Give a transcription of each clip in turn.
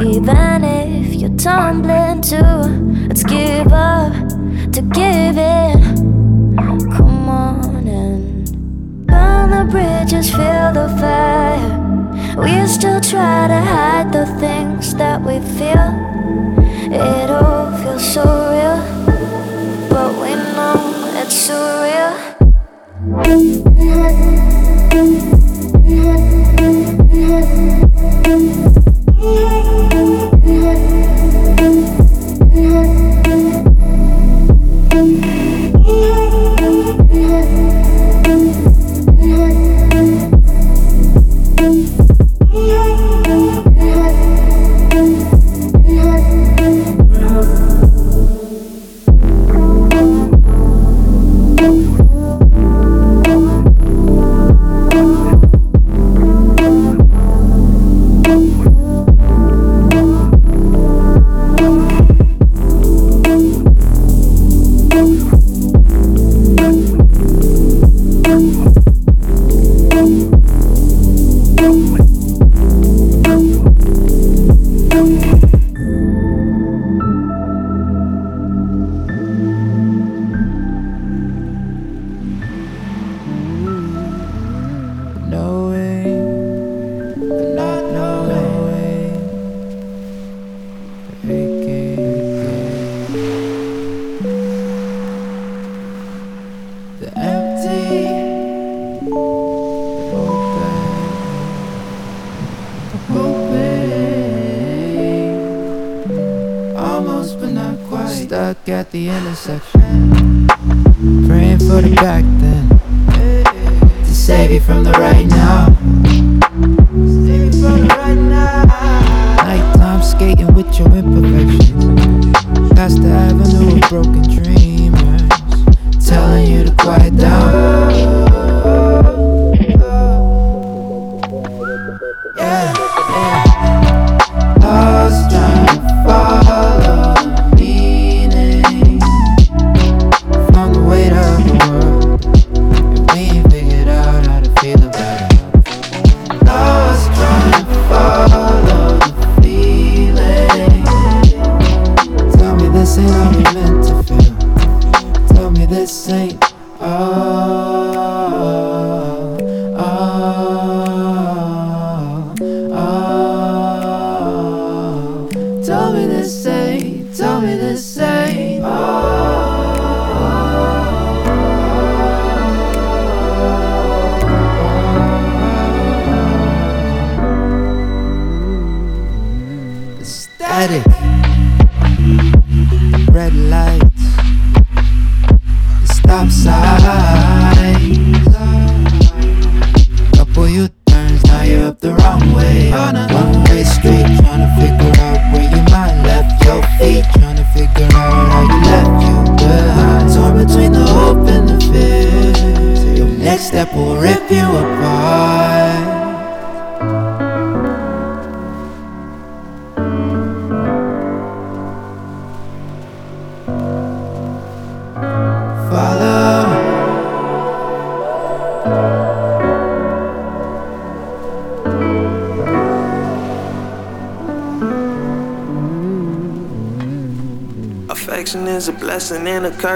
Even if you're tumbling too, let's give up to give in. Come on and burn the bridges, feel the fire. We still try to hide the things that we feel. It all feels so real, but we know it's surreal.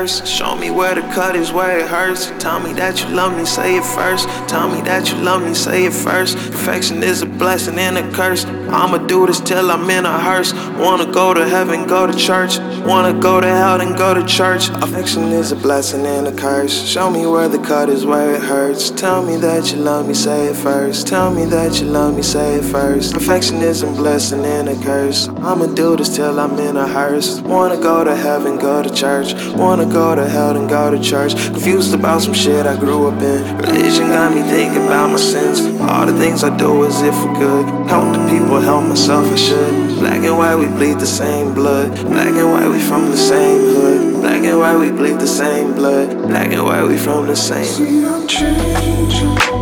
Show me where the cut is, where it hurts. Tell me that you love me, say it first. Tell me that you love me, say it first. Perfection is a blessing and a curse. I'ma do this till I'm in a hearse. Wanna go to heaven, go to church. Wanna go to hell, then go to church. Affection is a blessing and a curse. Show me where the cut is, where it hurts. Tell me that you love me, say it first. Tell me that you love me, say it first. Perfection is a blessing and a curse. I'ma do this till I'm in a hearse. Wanna go to heaven, go to church. Wanna go to hell, then go to church. Confused about some shit I grew up in. Religion got me thinking about my sins. All the things I do is if for good. Help the people, help myself, I should. Black and white, we bleed the same blood. Black and white, we from the same hood. Black and white, we bleed the same blood. Black and white, we from the same. See, I'm changing.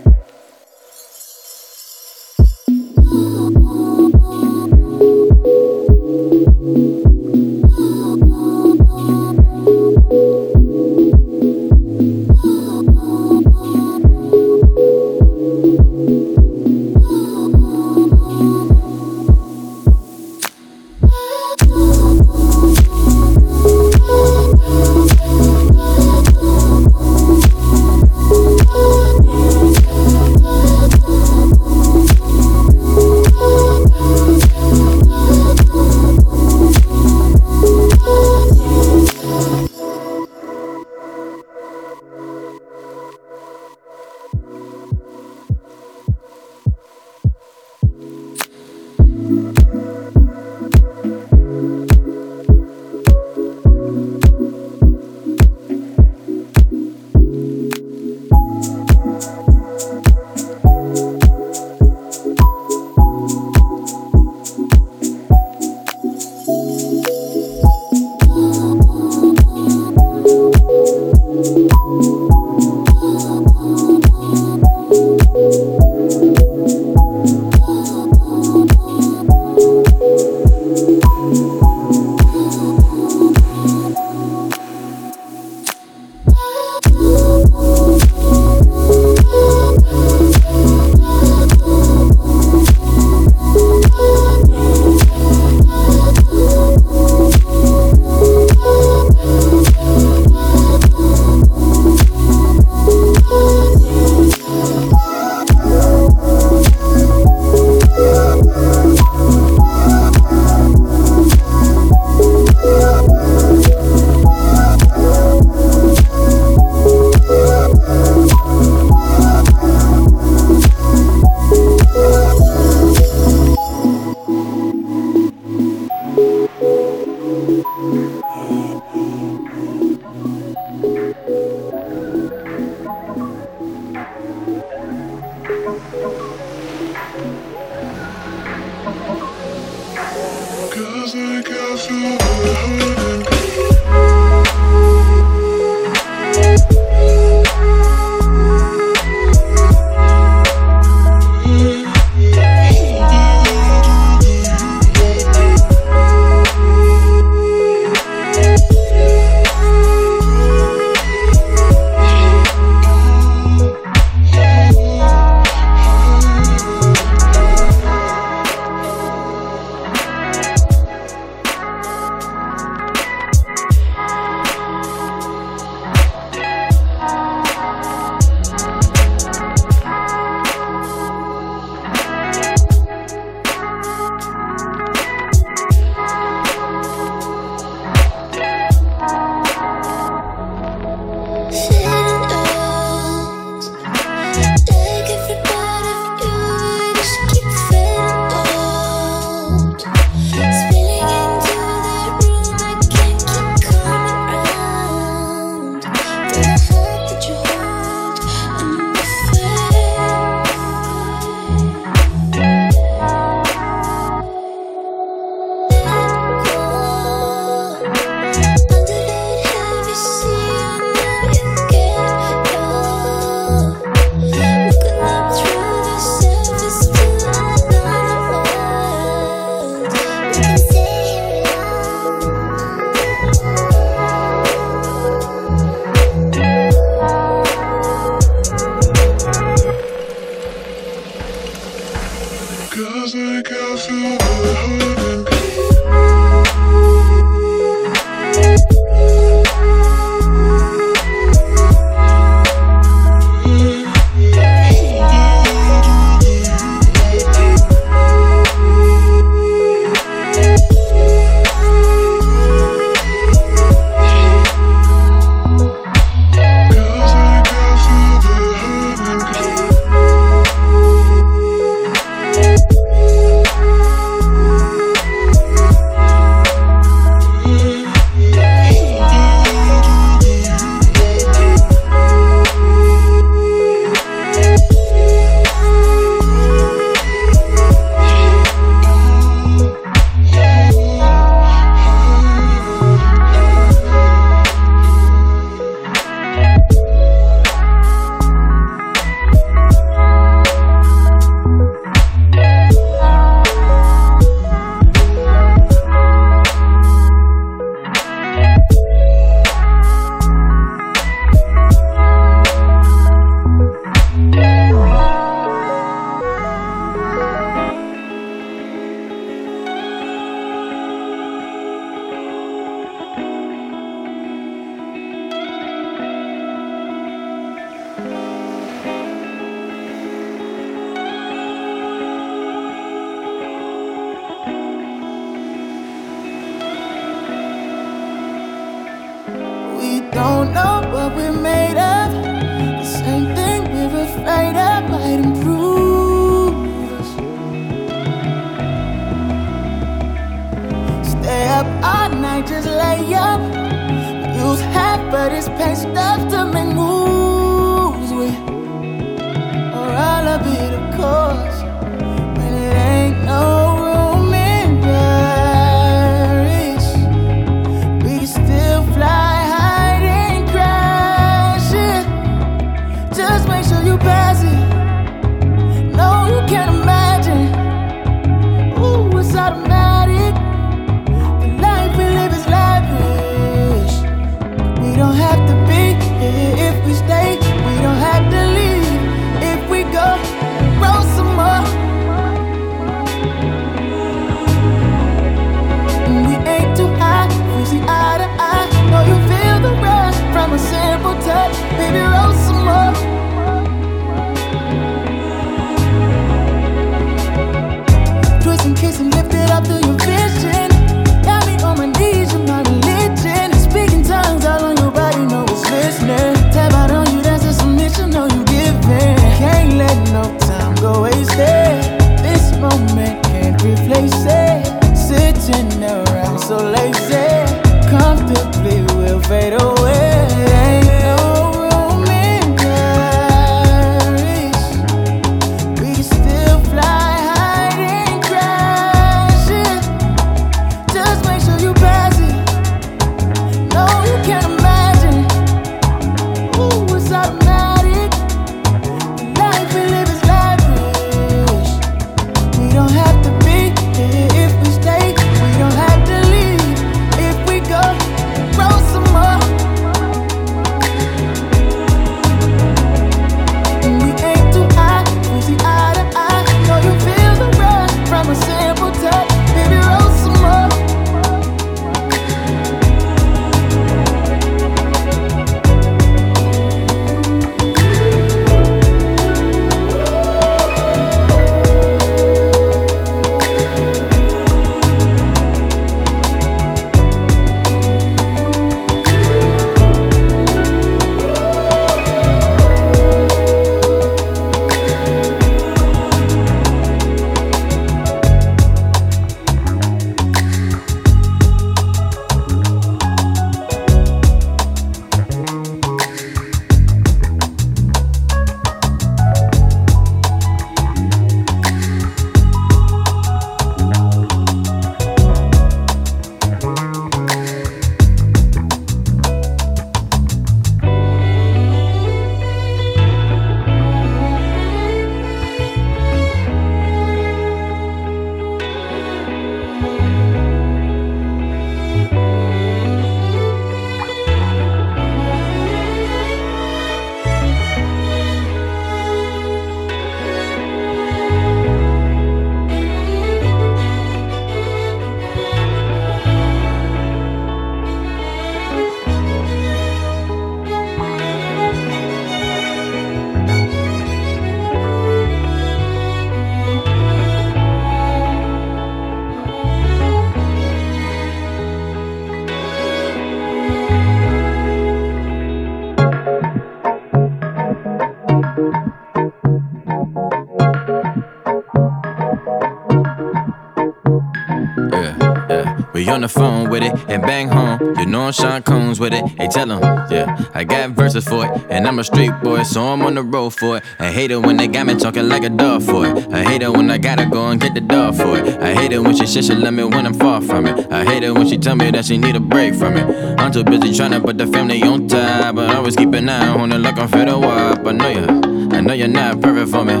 On the phone with it and bang home. You know I'm Sean Combs with it. Hey, tell them, yeah, I got verses for it. And I'm a street boy, so I'm on the road for it. I hate it when they got me talking like a dog for it. I hate it when I gotta go and get the dog for it. I hate it when she says she love me when I'm far from it. I hate it when she tell me that she need a break from it. I'm too busy trying to put the family on top, but I always keep an eye on it like I'm fed up. I know you, I know you're not perfect for me.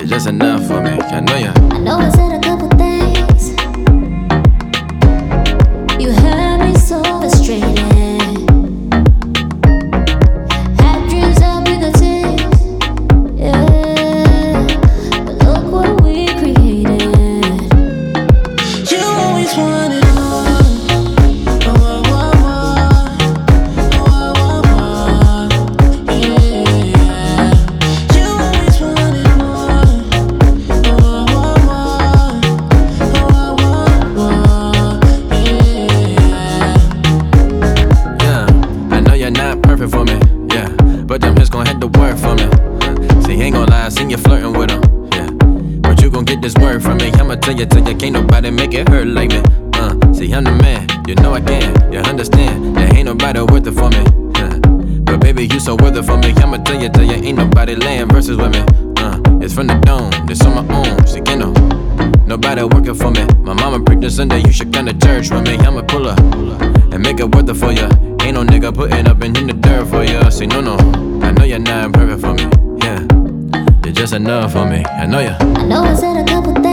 You're just enough for me. I know you. I know I Nobody working for me. My mama this Sunday, you should come to church with me. I'ma pull up and make it worth it for ya. Ain't no nigga putting up and in the dirt for ya. Say no, no, I know you're not perfect for me. Yeah, you're just enough for me. I know ya. I know I said a couple things.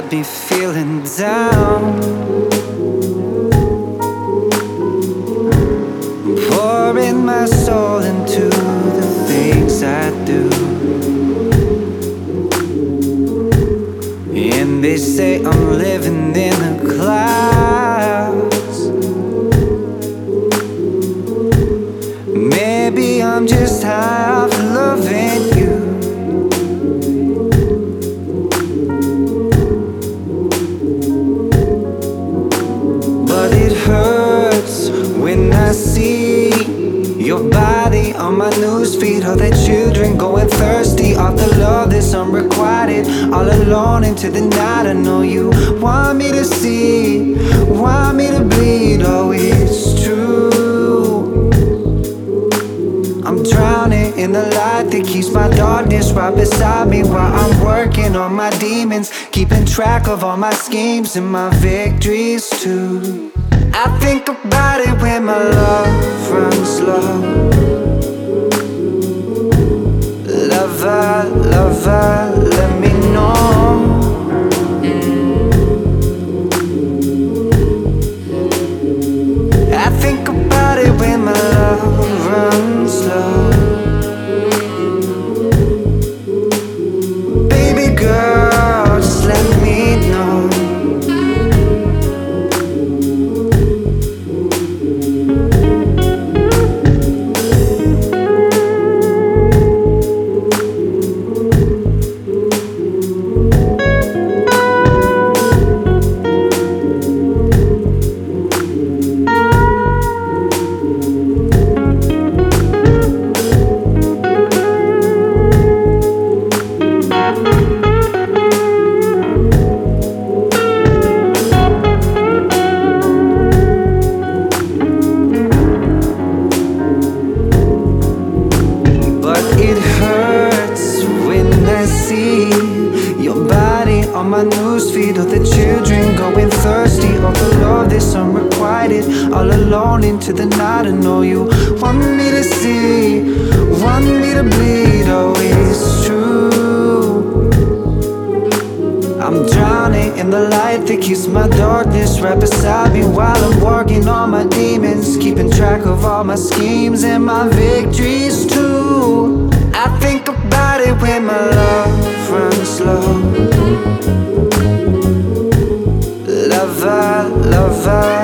Got me feeling down. Pouring my soul into the things I do. And they say I'm living that's unrequited. All alone into the night. I know you want me to see, want me to bleed. Oh, it's true. I'm drowning in the light that keeps my darkness right beside me while I'm working on my demons, keeping track of all my schemes and my victories too. I think about it when my love runs low. Lover, lover, let me know. I think about it when my love runs low. My newsfeed. All the children going thirsty. All the love that's unrequited. All alone into the night. I know you want me to see, want me to bleed. Oh, it's true. I'm drowning in the light that keeps my darkness right beside me while I'm working on my demons, keeping track of all my schemes and my victories too. I think about it when my love lover,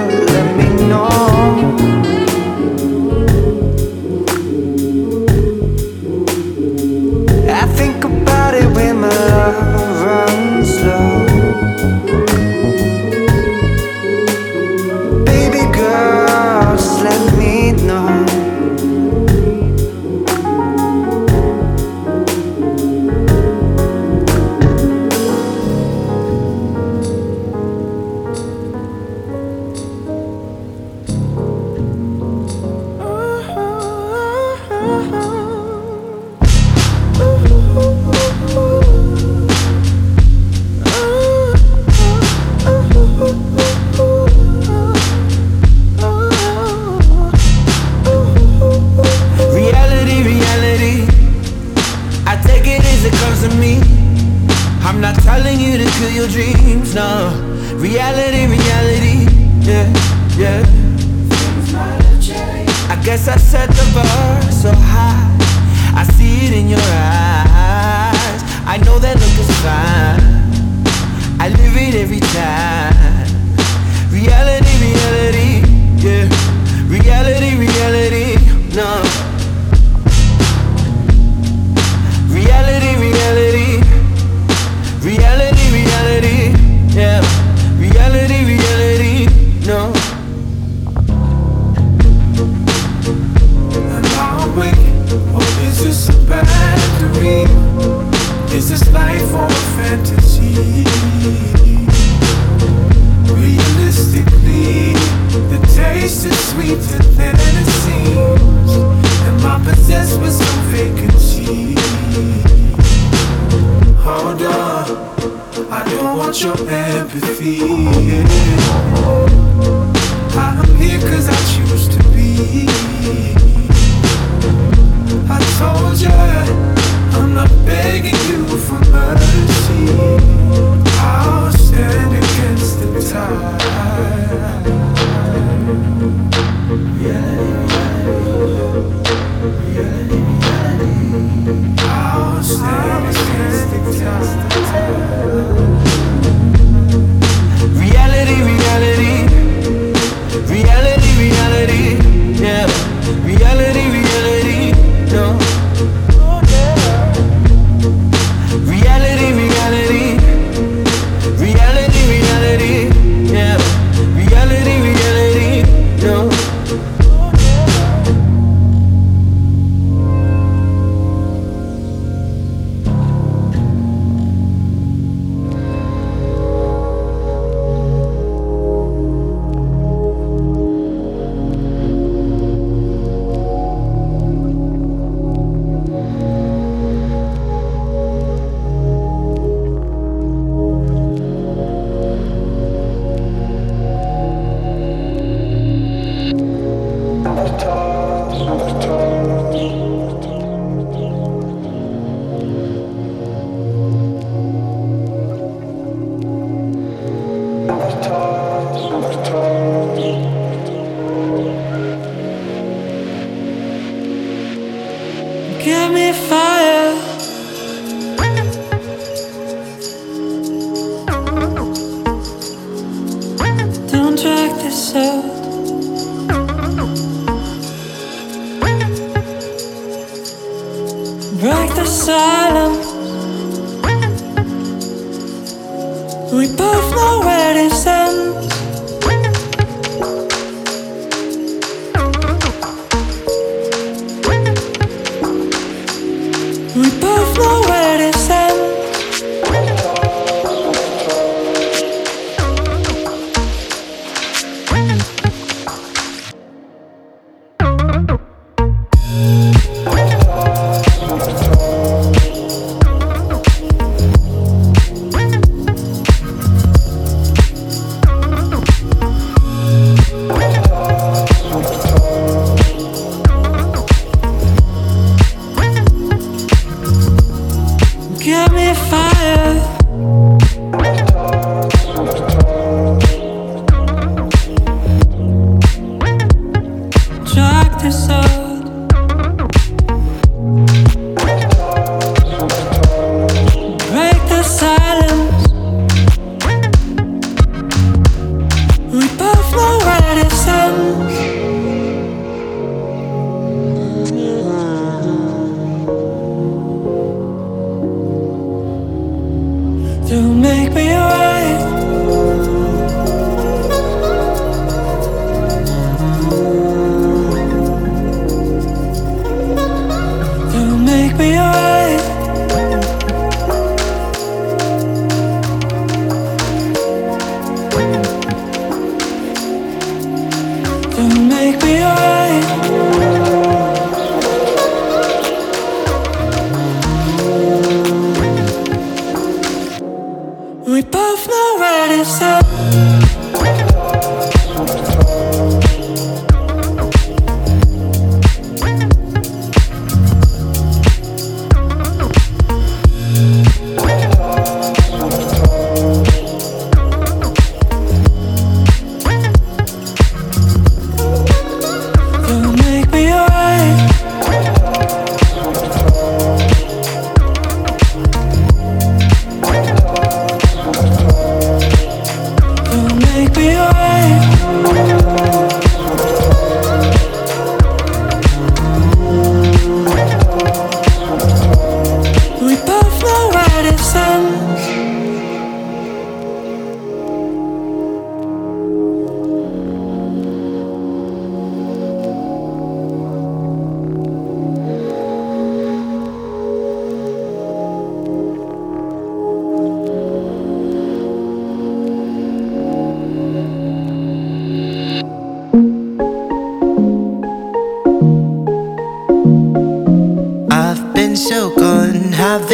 than it seems. Am I possessed with some vacancy? Hold on, I don't want your empathy. I'm here cause I choose to be. I told you, I'm not begging you for mercy. I'll stand against the tide reality, reality, yeah, reality.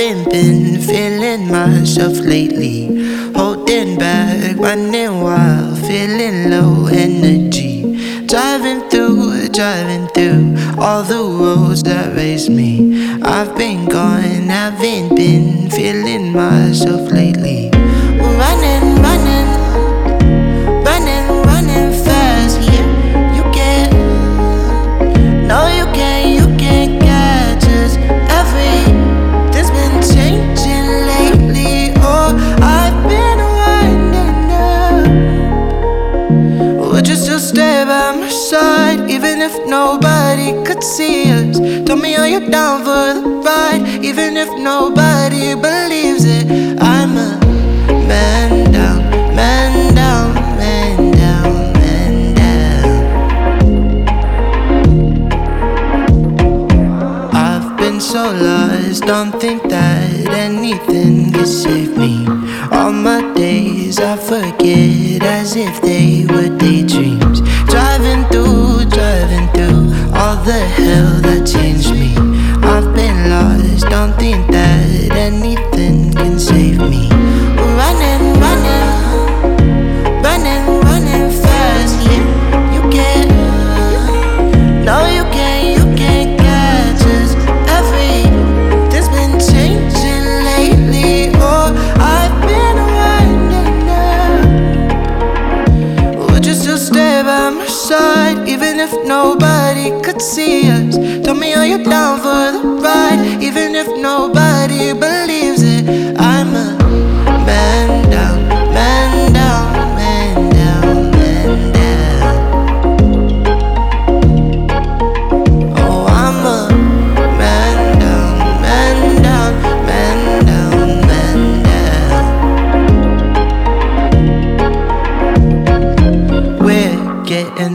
haven't been feeling myself lately. Holding back, running wild, feeling low energy. Driving through, driving through all the roads that raised me. I've been gone, haven't been feeling myself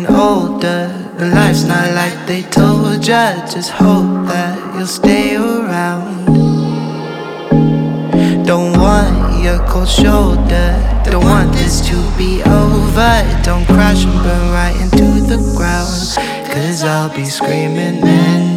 older, and life's not like they told ya. Just hope that you'll stay around. Don't want your cold shoulder, don't want this to be over. Don't crash and burn right into the ground, cause I'll be screaming in.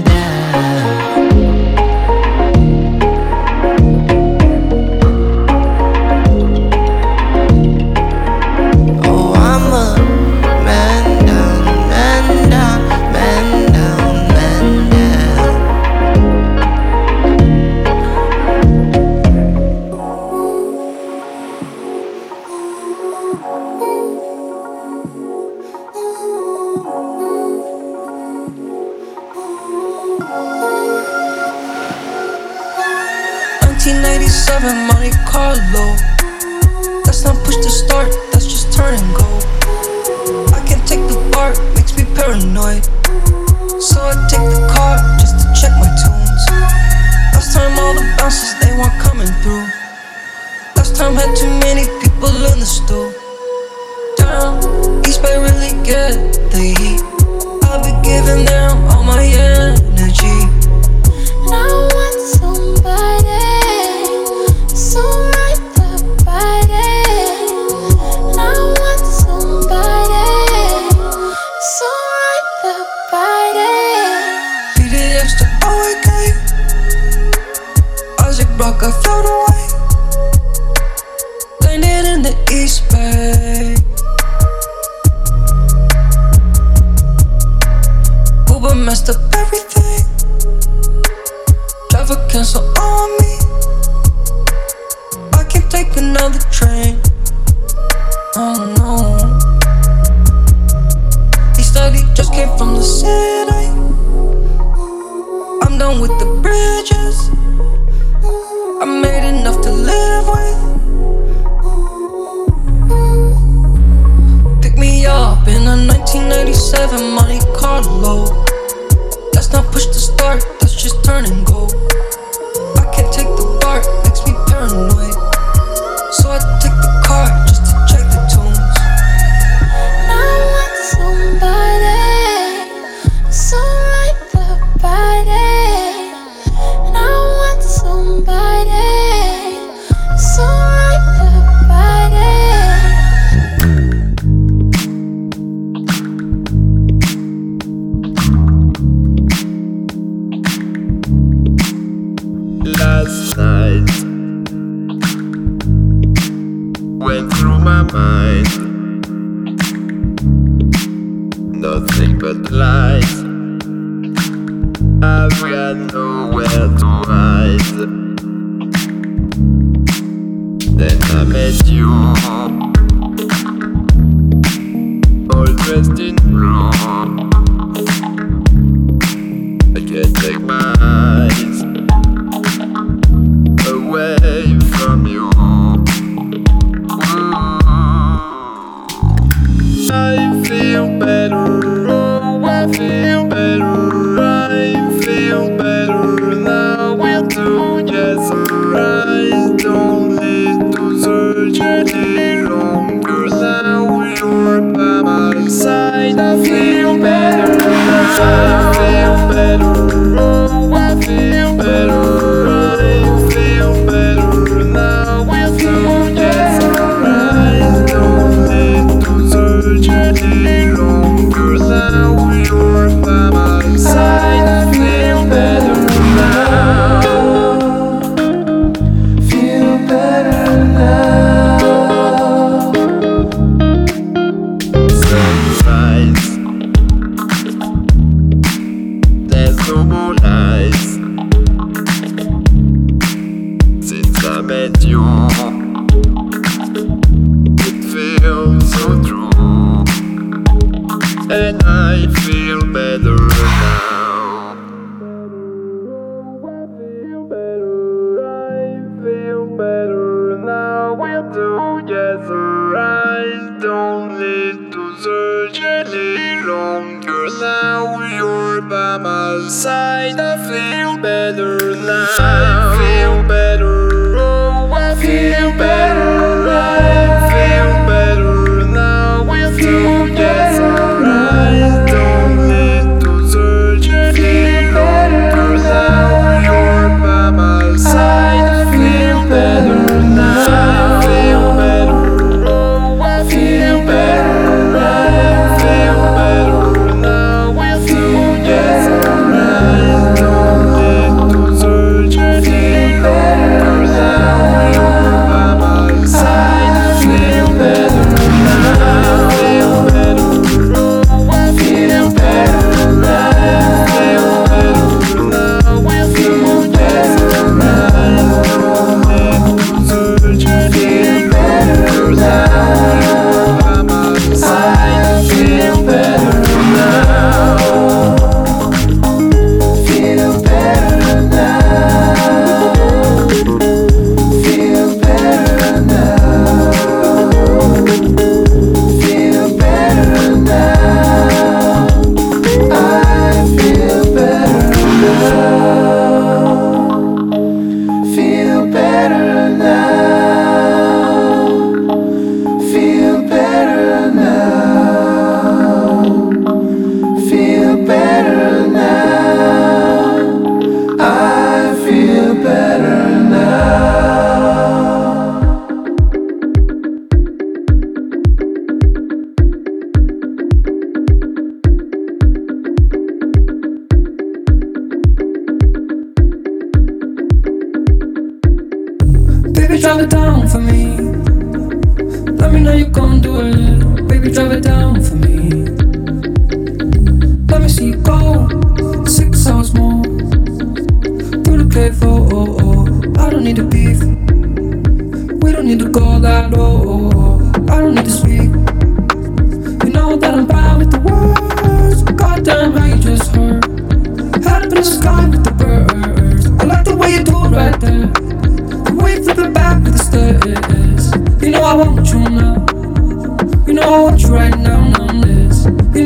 I feel better now.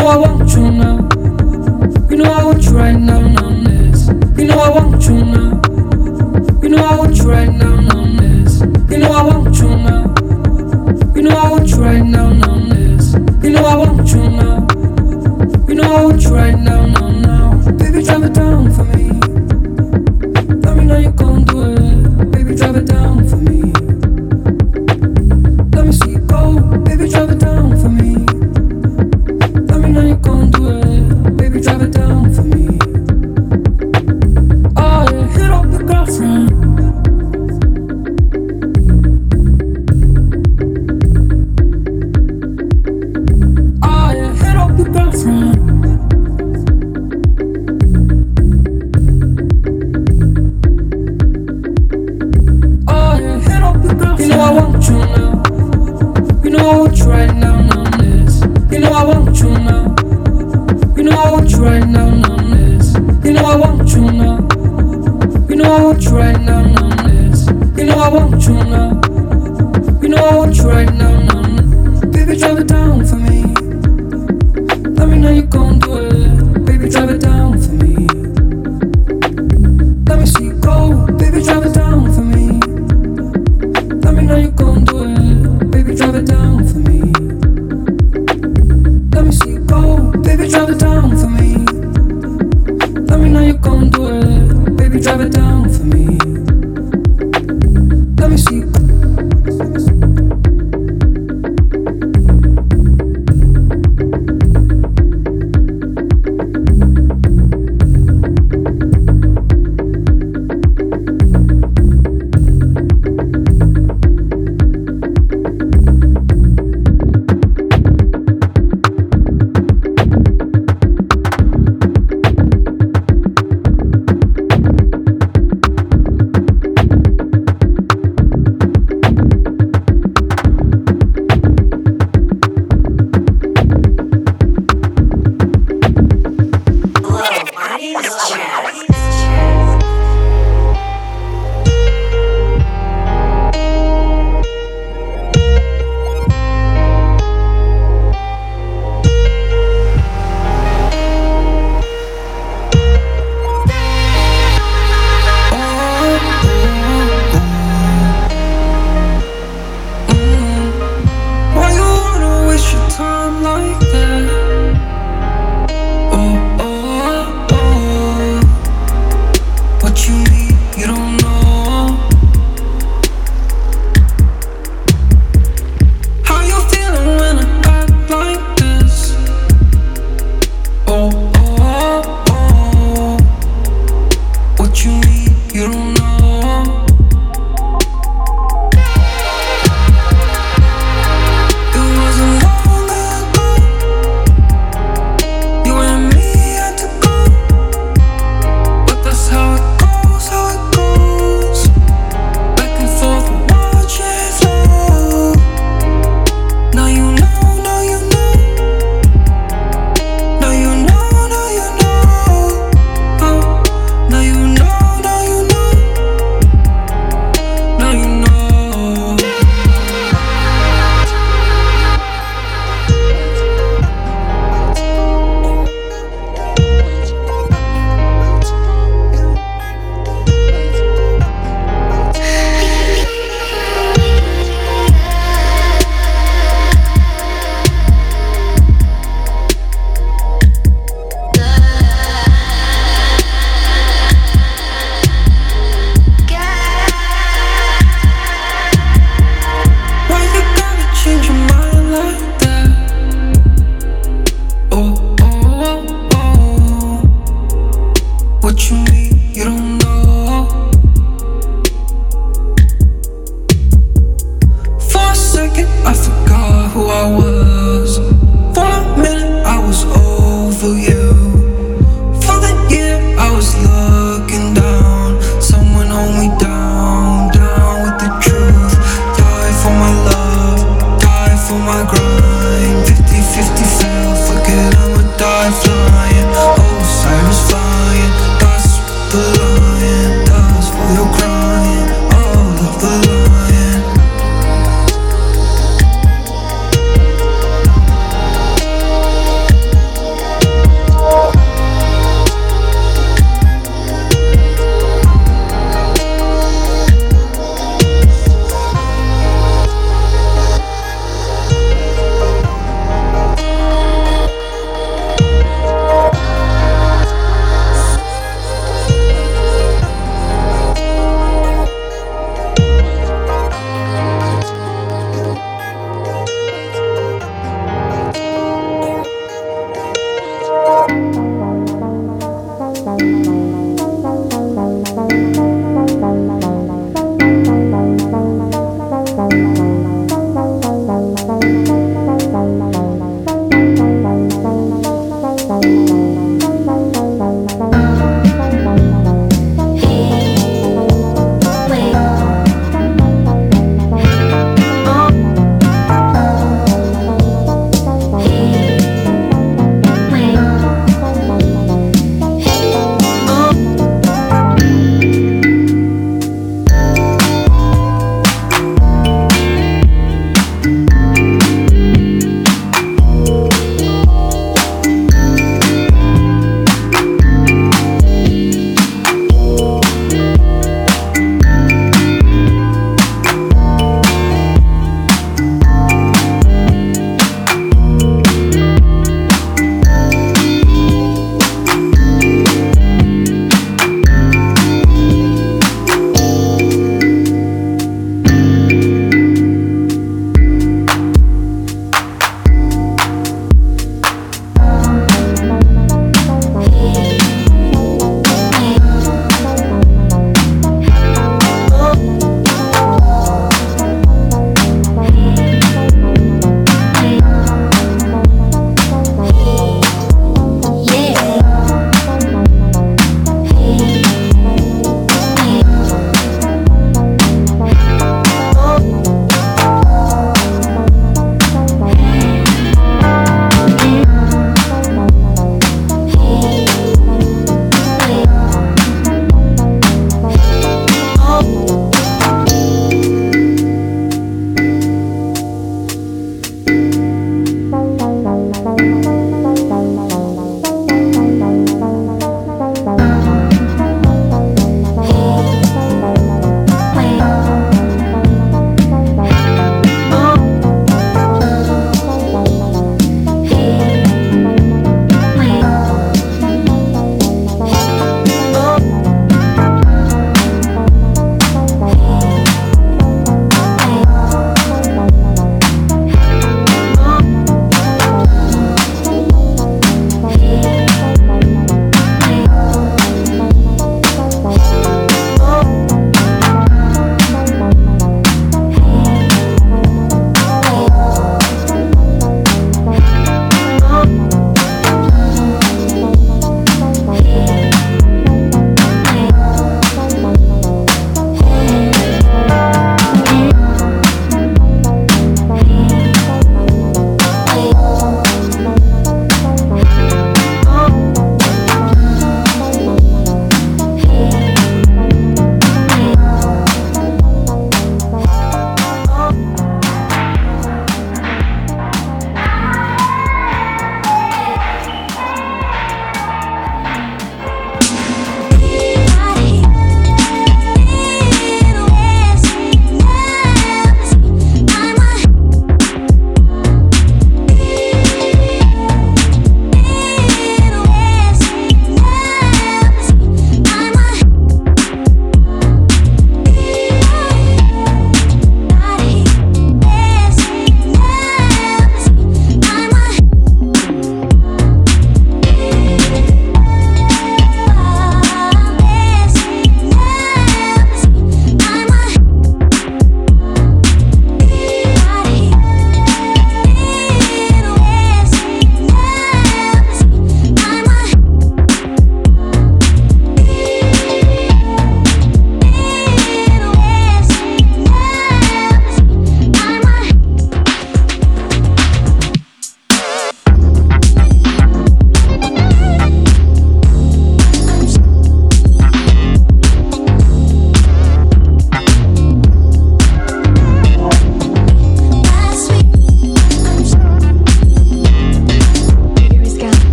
know I want you now. You know I want you right now, now, this. You know I want you now. You know I want you right now.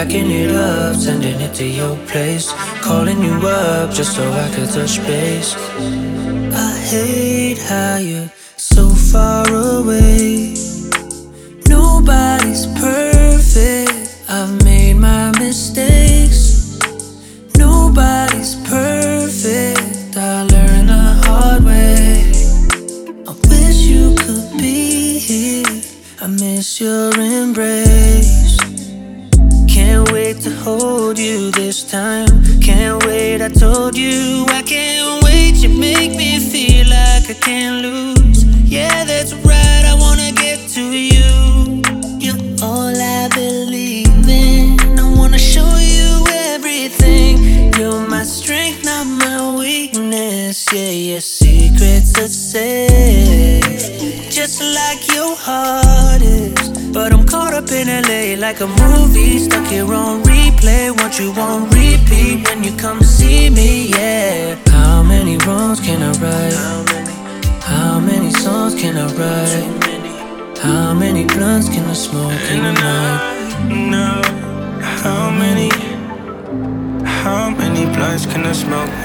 Packing it up, sending it to your place. Calling you up just so I could touch base. I hate how you're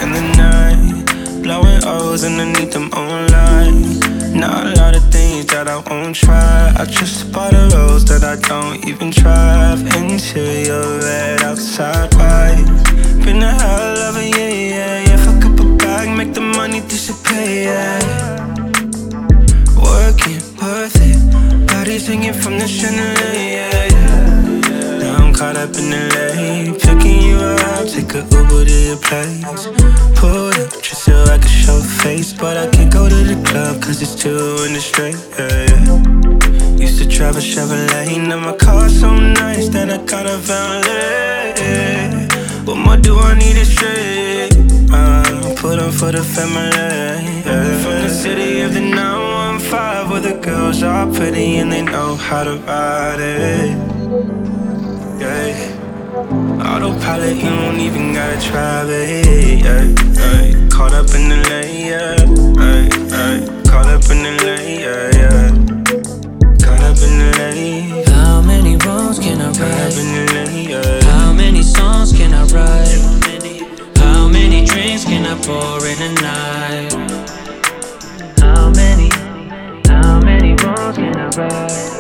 in the night? Blowing O's underneath them online. Not a lot of things that I won't try. I just spot the roads that I don't even drive. Interior red outside white. Been a hell of a year, yeah, yeah. Fuck up a bag, make the money disappear, yeah. Working, worth it. Body singing from the chandelier, yeah, caught up in the lane. Picking you up, take a Uber to your place. Pull up just so I can show face. But I can't go to the club cause it's two in the straight, yeah, yeah. Used to drive a Chevrolet, now my car's so nice that I got a valet. What more do I need to say? Uh, put on for the family. Yeah. From the city of the 915 where the girls are pretty and they know how to ride it. Autopilot, you don't even gotta try, babe. hit. Caught up in the layer. yeah. Caught up in the layer, yeah. Caught up in the layer. How many wrongs can I write? How many songs can I write? How many drinks can I pour in a night? How many, how many wrongs can I write?